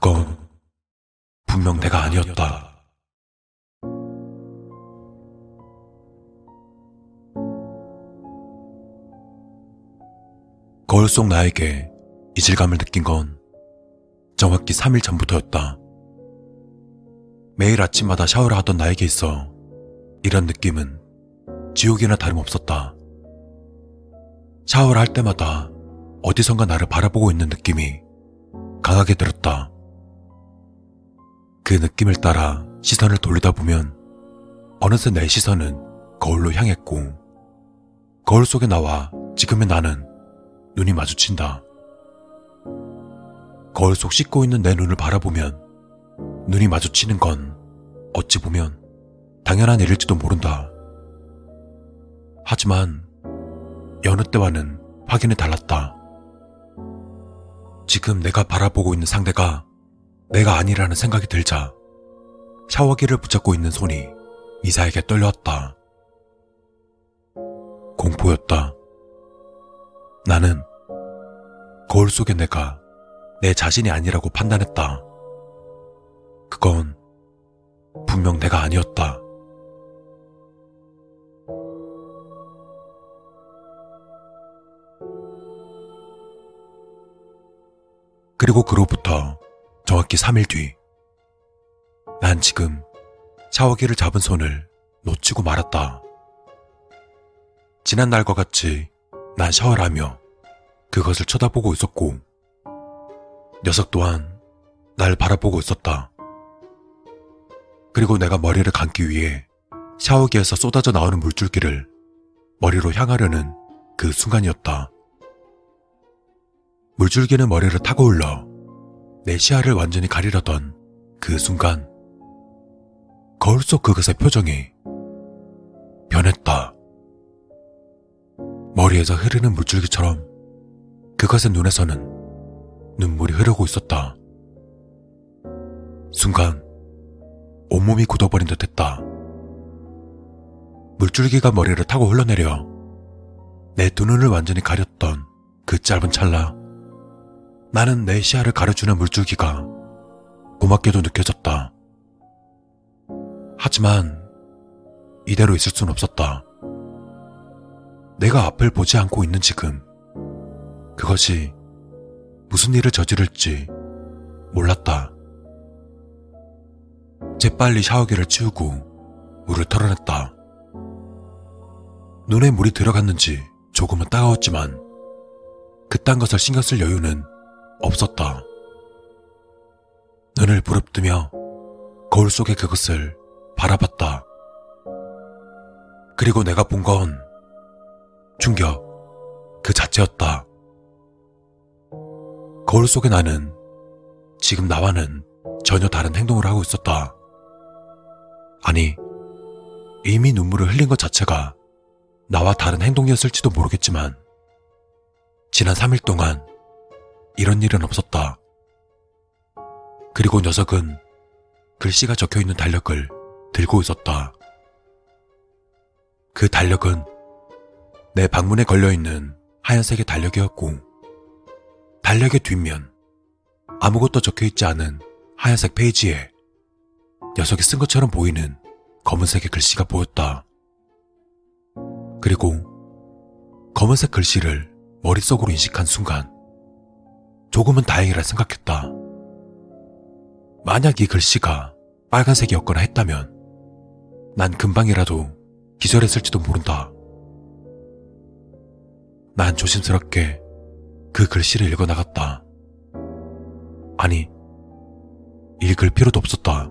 그건 분명 내가 아니었다. 거울 속 나에게 이질감을 느낀 건 정확히 3일 전부터였다. 매일 아침마다 샤워를 하던 나에게 있어 이런 느낌은 지옥이나 다름없었다. 샤워를 할 때마다 어디선가 나를 바라보고 있는 느낌이 강하게 들었다. 그 느낌을 따라 시선을 돌리다 보면 어느새 내 시선은 거울로 향했고 거울 속에 나와 지금의 나는 눈이 마주친다. 거울 속 씻고 있는 내 눈을 바라보면 눈이 마주치는 건 어찌 보면 당연한 일일지도 모른다. 하지만 여느 때와는 확연히 달랐다. 지금 내가 바라보고 있는 상대가 내가 아니라는 생각이 들자 샤워기를 붙잡고 있는 손이 미사에게 떨려왔다. 공포였다. 나는 거울 속의 내가 내 자신이 아니라고 판단했다. 그건 분명 내가 아니었다. 그리고 그로부터 정확히 3일 뒤, 난 지금 샤워기를 잡은 손을 놓치고 말았다. 지난 날과 같이 난 샤워를 하며 그것을 쳐다보고 있었고, 녀석 또한 날 바라보고 있었다. 그리고 내가 머리를 감기 위해 샤워기에서 쏟아져 나오는 물줄기를 머리로 향하려는 그 순간이었다. 물줄기는 머리를 타고 흘러 내 시야를 완전히 가리려던 그 순간 거울 속 그것의 표정이 변했다. 머리에서 흐르는 물줄기처럼 그것의 눈에서는 눈물이 흐르고 있었다. 순간 온몸이 굳어버린 듯 했다. 물줄기가 머리를 타고 흘러내려 내 두 눈을 완전히 가렸던 그 짧은 찰나 나는 내 시야를 가려주는 물줄기가 고맙게도 느껴졌다. 하지만 이대로 있을 순 없었다. 내가 앞을 보지 않고 있는 지금 그것이 무슨 일을 저지를지 몰랐다. 재빨리 샤워기를 치우고 물을 털어냈다. 눈에 물이 들어갔는지 조금은 따가웠지만 그딴 것을 신경 쓸 여유는 없었다. 눈을 부릅뜨며 거울 속의 그것을 바라봤다. 그리고 내가 본 건 충격 그 자체였다. 거울 속의 나는 지금 나와는 전혀 다른 행동을 하고 있었다. 아니, 이미 눈물을 흘린 것 자체가 나와 다른 행동이었을지도 모르겠지만, 지난 3일 동안 이런 일은 없었다. 그리고 녀석은 글씨가 적혀 있는 달력을 들고 있었다. 그 달력은 내 방문에 걸려 있는 하얀색의 달력이었고, 달력의 뒷면, 아무것도 적혀 있지 않은 하얀색 페이지에 녀석이 쓴 것처럼 보이는 검은색의 글씨가 보였다. 그리고 검은색 글씨를 머릿속으로 인식한 순간, 조금은 다행이라 생각했다. 만약 이 글씨가 빨간색이었거나 했다면 난 금방이라도 기절했을지도 모른다. 난 조심스럽게 그 글씨를 읽어 나갔다. 아니, 읽을 필요도 없었다.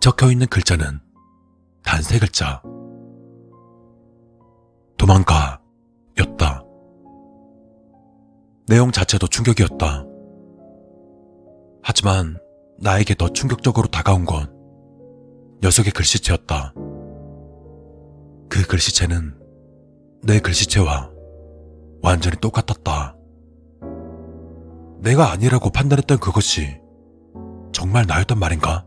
적혀 있는 글자는 단 세 글자. 도망가, 였다. 내용 자체도 충격이었다. 하지만 나에게 더 충격적으로 다가온 건 녀석의 글씨체였다. 그 글씨체는 내 글씨체와 완전히 똑같았다. 내가 아니라고 판단했던 그것이 정말 나였단 말인가?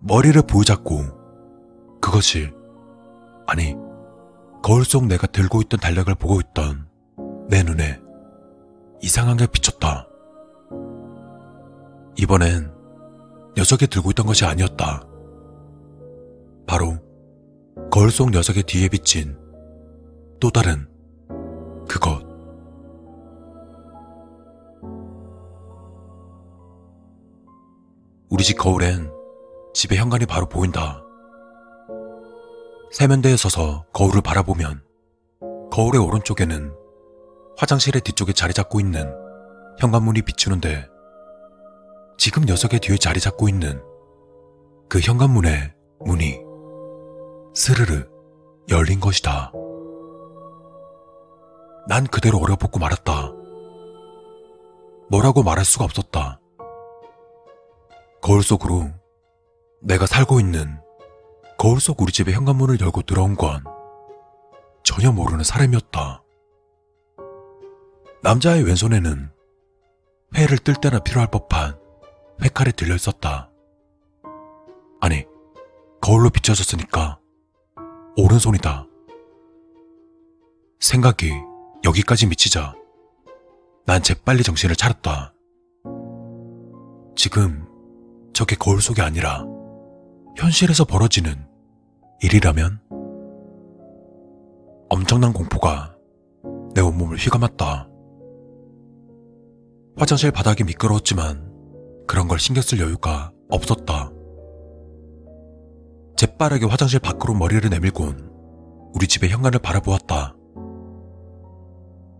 머리를 부여잡고 그것이 아니 거울 속 내가 들고 있던 달력을 보고 있던 내 눈에 이상한 게 비쳤다. 이번엔 녀석이 들고 있던 것이 아니었다. 바로 거울 속 녀석의 뒤에 비친 또 다른 그것. 우리 집 거울엔 집의 현관이 바로 보인다. 세면대에 서서 거울을 바라보면 거울의 오른쪽에는 화장실의 뒤쪽에 자리 잡고 있는 현관문이 비추는데 지금 녀석의 뒤에 자리 잡고 있는 그 현관문의 문이 스르르 열린 것이다. 난 그대로 얼어붙고 말았다. 뭐라고 말할 수가 없었다. 거울 속으로 내가 살고 있는 거울 속 우리 집의 현관문을 열고 들어온 건 전혀 모르는 사람이었다. 남자의 왼손에는 회를 뜰 때나 필요할 법한 회칼이 들려 있었다. 아니, 거울로 비춰졌으니까 오른손이다. 생각이 여기까지 미치자 난 재빨리 정신을 차렸다. 지금 저게 거울 속이 아니라 현실에서 벌어지는 일이라면 엄청난 공포가 내 온몸을 휘감았다. 화장실 바닥이 미끄러웠지만 그런 걸 신경 쓸 여유가 없었다. 재빠르게 화장실 밖으로 머리를 내밀곤 우리 집의 현관을 바라보았다.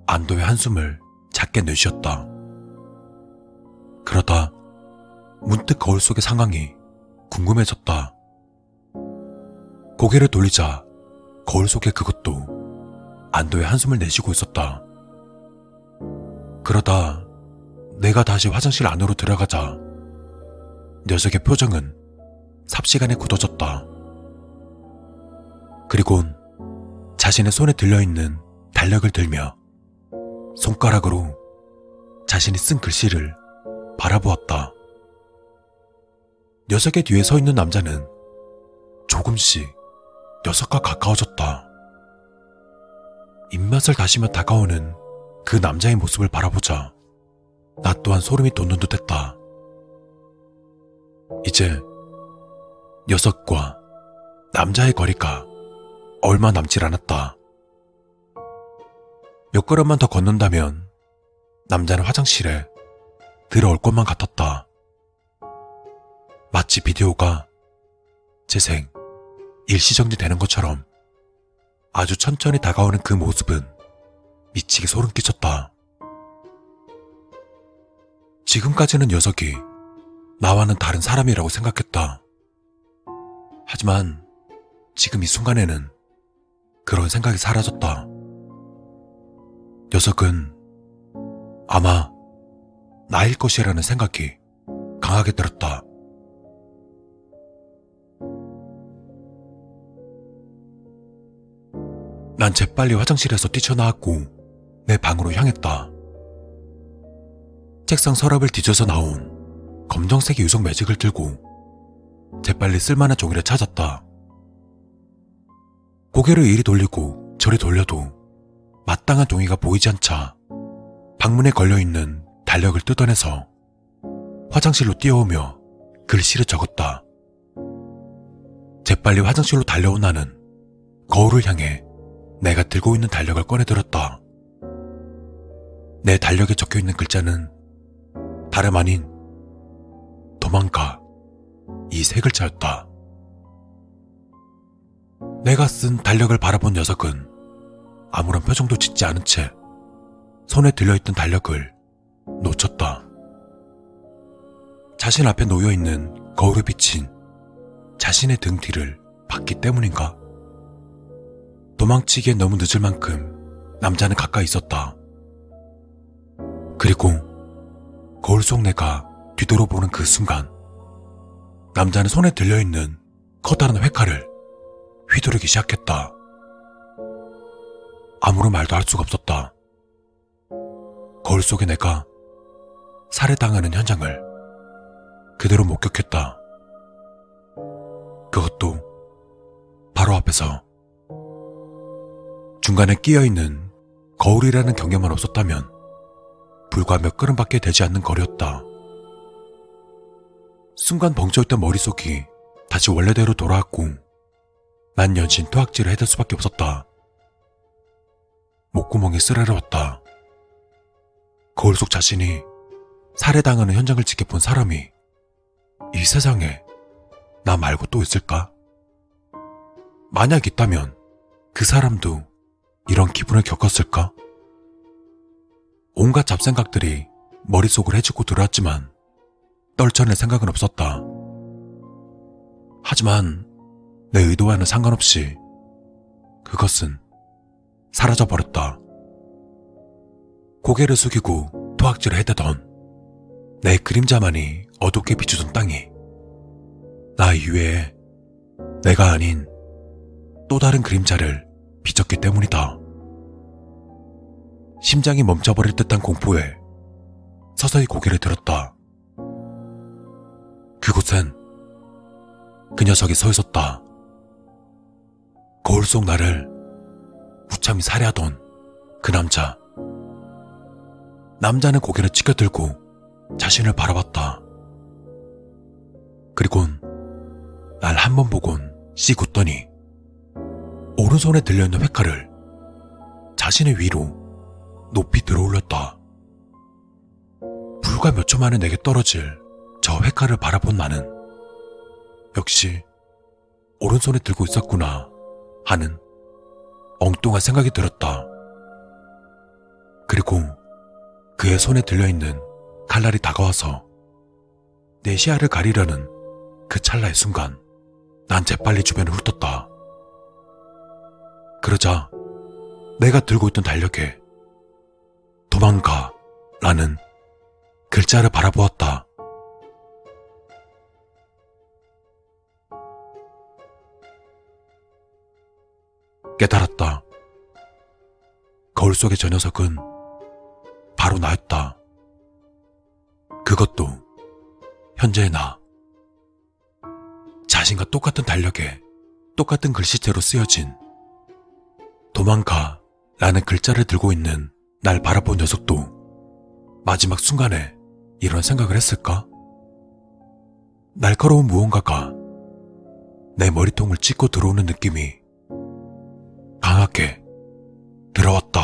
안도의 한숨을 작게 내쉬었다. 그러다 문득 거울 속의 상황이 궁금해졌다. 고개를 돌리자 거울 속의 그것도 안도의 한숨을 내쉬고 있었다. 그러다 내가 다시 화장실 안으로 들어가자 녀석의 표정은 삽시간에 굳어졌다. 그리곤 자신의 손에 들려있는 달력을 들며 손가락으로 자신이 쓴 글씨를 바라보았다. 녀석의 뒤에 서 있는 남자는 조금씩 녀석과 가까워졌다. 입맛을 다시며 다가오는 그 남자의 모습을 바라보자 나 또한 소름이 돋는 듯 했다. 이제 녀석과 남자의 거리가 얼마 남질 않았다. 몇 걸음만 더 걷는다면 남자는 화장실에 들어올 것만 같았다. 마치 비디오가 재생, 일시정지 되는 것처럼 아주 천천히 다가오는 그 모습은 미치게 소름 끼쳤다. 지금까지는 녀석이 나와는 다른 사람이라고 생각했다. 하지만 지금 이 순간에는 그런 생각이 사라졌다. 녀석은 아마 나일 것이라는 생각이 강하게 들었다. 난 재빨리 화장실에서 뛰쳐나왔고 내 방으로 향했다. 책상 서랍을 뒤져서 나온 검정색 유성 매직을 들고 재빨리 쓸만한 종이를 찾았다. 고개를 이리 돌리고 저리 돌려도 마땅한 종이가 보이지 않자 방문에 걸려있는 달력을 뜯어내서 화장실로 뛰어오며 글씨를 적었다. 재빨리 화장실로 달려온 나는 거울을 향해 내가 들고 있는 달력을 꺼내들었다. 내 달력에 적혀 있는 글자는 다름 아닌 도망가 이 세 글자였다. 내가 쓴 달력을 바라본 녀석은 아무런 표정도 짓지 않은 채 손에 들려있던 달력을 놓쳤다. 자신 앞에 놓여있는 거울에 비친 자신의 등 뒤를 봤기 때문인가? 도망치기에 너무 늦을 만큼 남자는 가까이 있었다. 그리고 거울 속 내가 뒤돌아보는 그 순간 남자는 손에 들려있는 커다란 회칼을 휘두르기 시작했다. 아무런 말도 할 수가 없었다. 거울 속에 내가 살해당하는 현장을 그대로 목격했다. 그것도 바로 앞에서 중간에 끼어있는 거울이라는 경계만 없었다면 불과 몇 걸음밖에 되지 않는 거리였다. 순간 벙쪄있던 머릿속이 다시 원래대로 돌아왔고 난 연신 토악질을 해댈 수밖에 없었다. 목구멍이 쓰라려왔다. 거울 속 자신이 살해당하는 현장을 지켜본 사람이 이 세상에 나 말고 또 있을까? 만약 있다면 그 사람도 이런 기분을 겪었을까? 온갖 잡생각들이 머릿속을 해치고 들어왔지만 떨쳐낼 생각은 없었다. 하지만 내 의도와는 상관없이 그것은 사라져버렸다. 고개를 숙이고 토악질을 해대던 내 그림자만이 어둡게 비추던 땅이 나 이외에 내가 아닌 또 다른 그림자를 비쳤기 때문이다. 심장이 멈춰버릴 듯한 공포에 서서히 고개를 들었다. 그곳엔 그 녀석이 서 있었다. 거울 속 나를 무참히 살해하던 그 남자. 남자는 고개를 치켜들고 자신을 바라봤다. 그리곤 날 한 번 보곤 씩 웃더니 오른손에 들려있는 회칼을 자신의 위로 높이 들어올렸다. 불과 몇 초 만에 내게 떨어질 저 회칼을 바라본 나는 역시 오른손에 들고 있었구나 하는 엉뚱한 생각이 들었다. 그리고 그의 손에 들려있는 칼날이 다가와서 내 시야를 가리려는 그 찰나의 순간 난 재빨리 주변을 훑었다. 그러자 내가 들고 있던 달력에 도망가 라는 글자를 바라보았다. 깨달았다. 거울 속의 저 녀석은 바로 나였다. 그것도 현재의 나. 자신과 똑같은 달력에 똑같은 글씨체로 쓰여진 도망가 라는 글자를 들고 있는 날 바라본 녀석도 마지막 순간에 이런 생각을 했을까? 날카로운 무언가가 내 머리통을 찍고 들어오는 느낌이 강하게 들어왔다.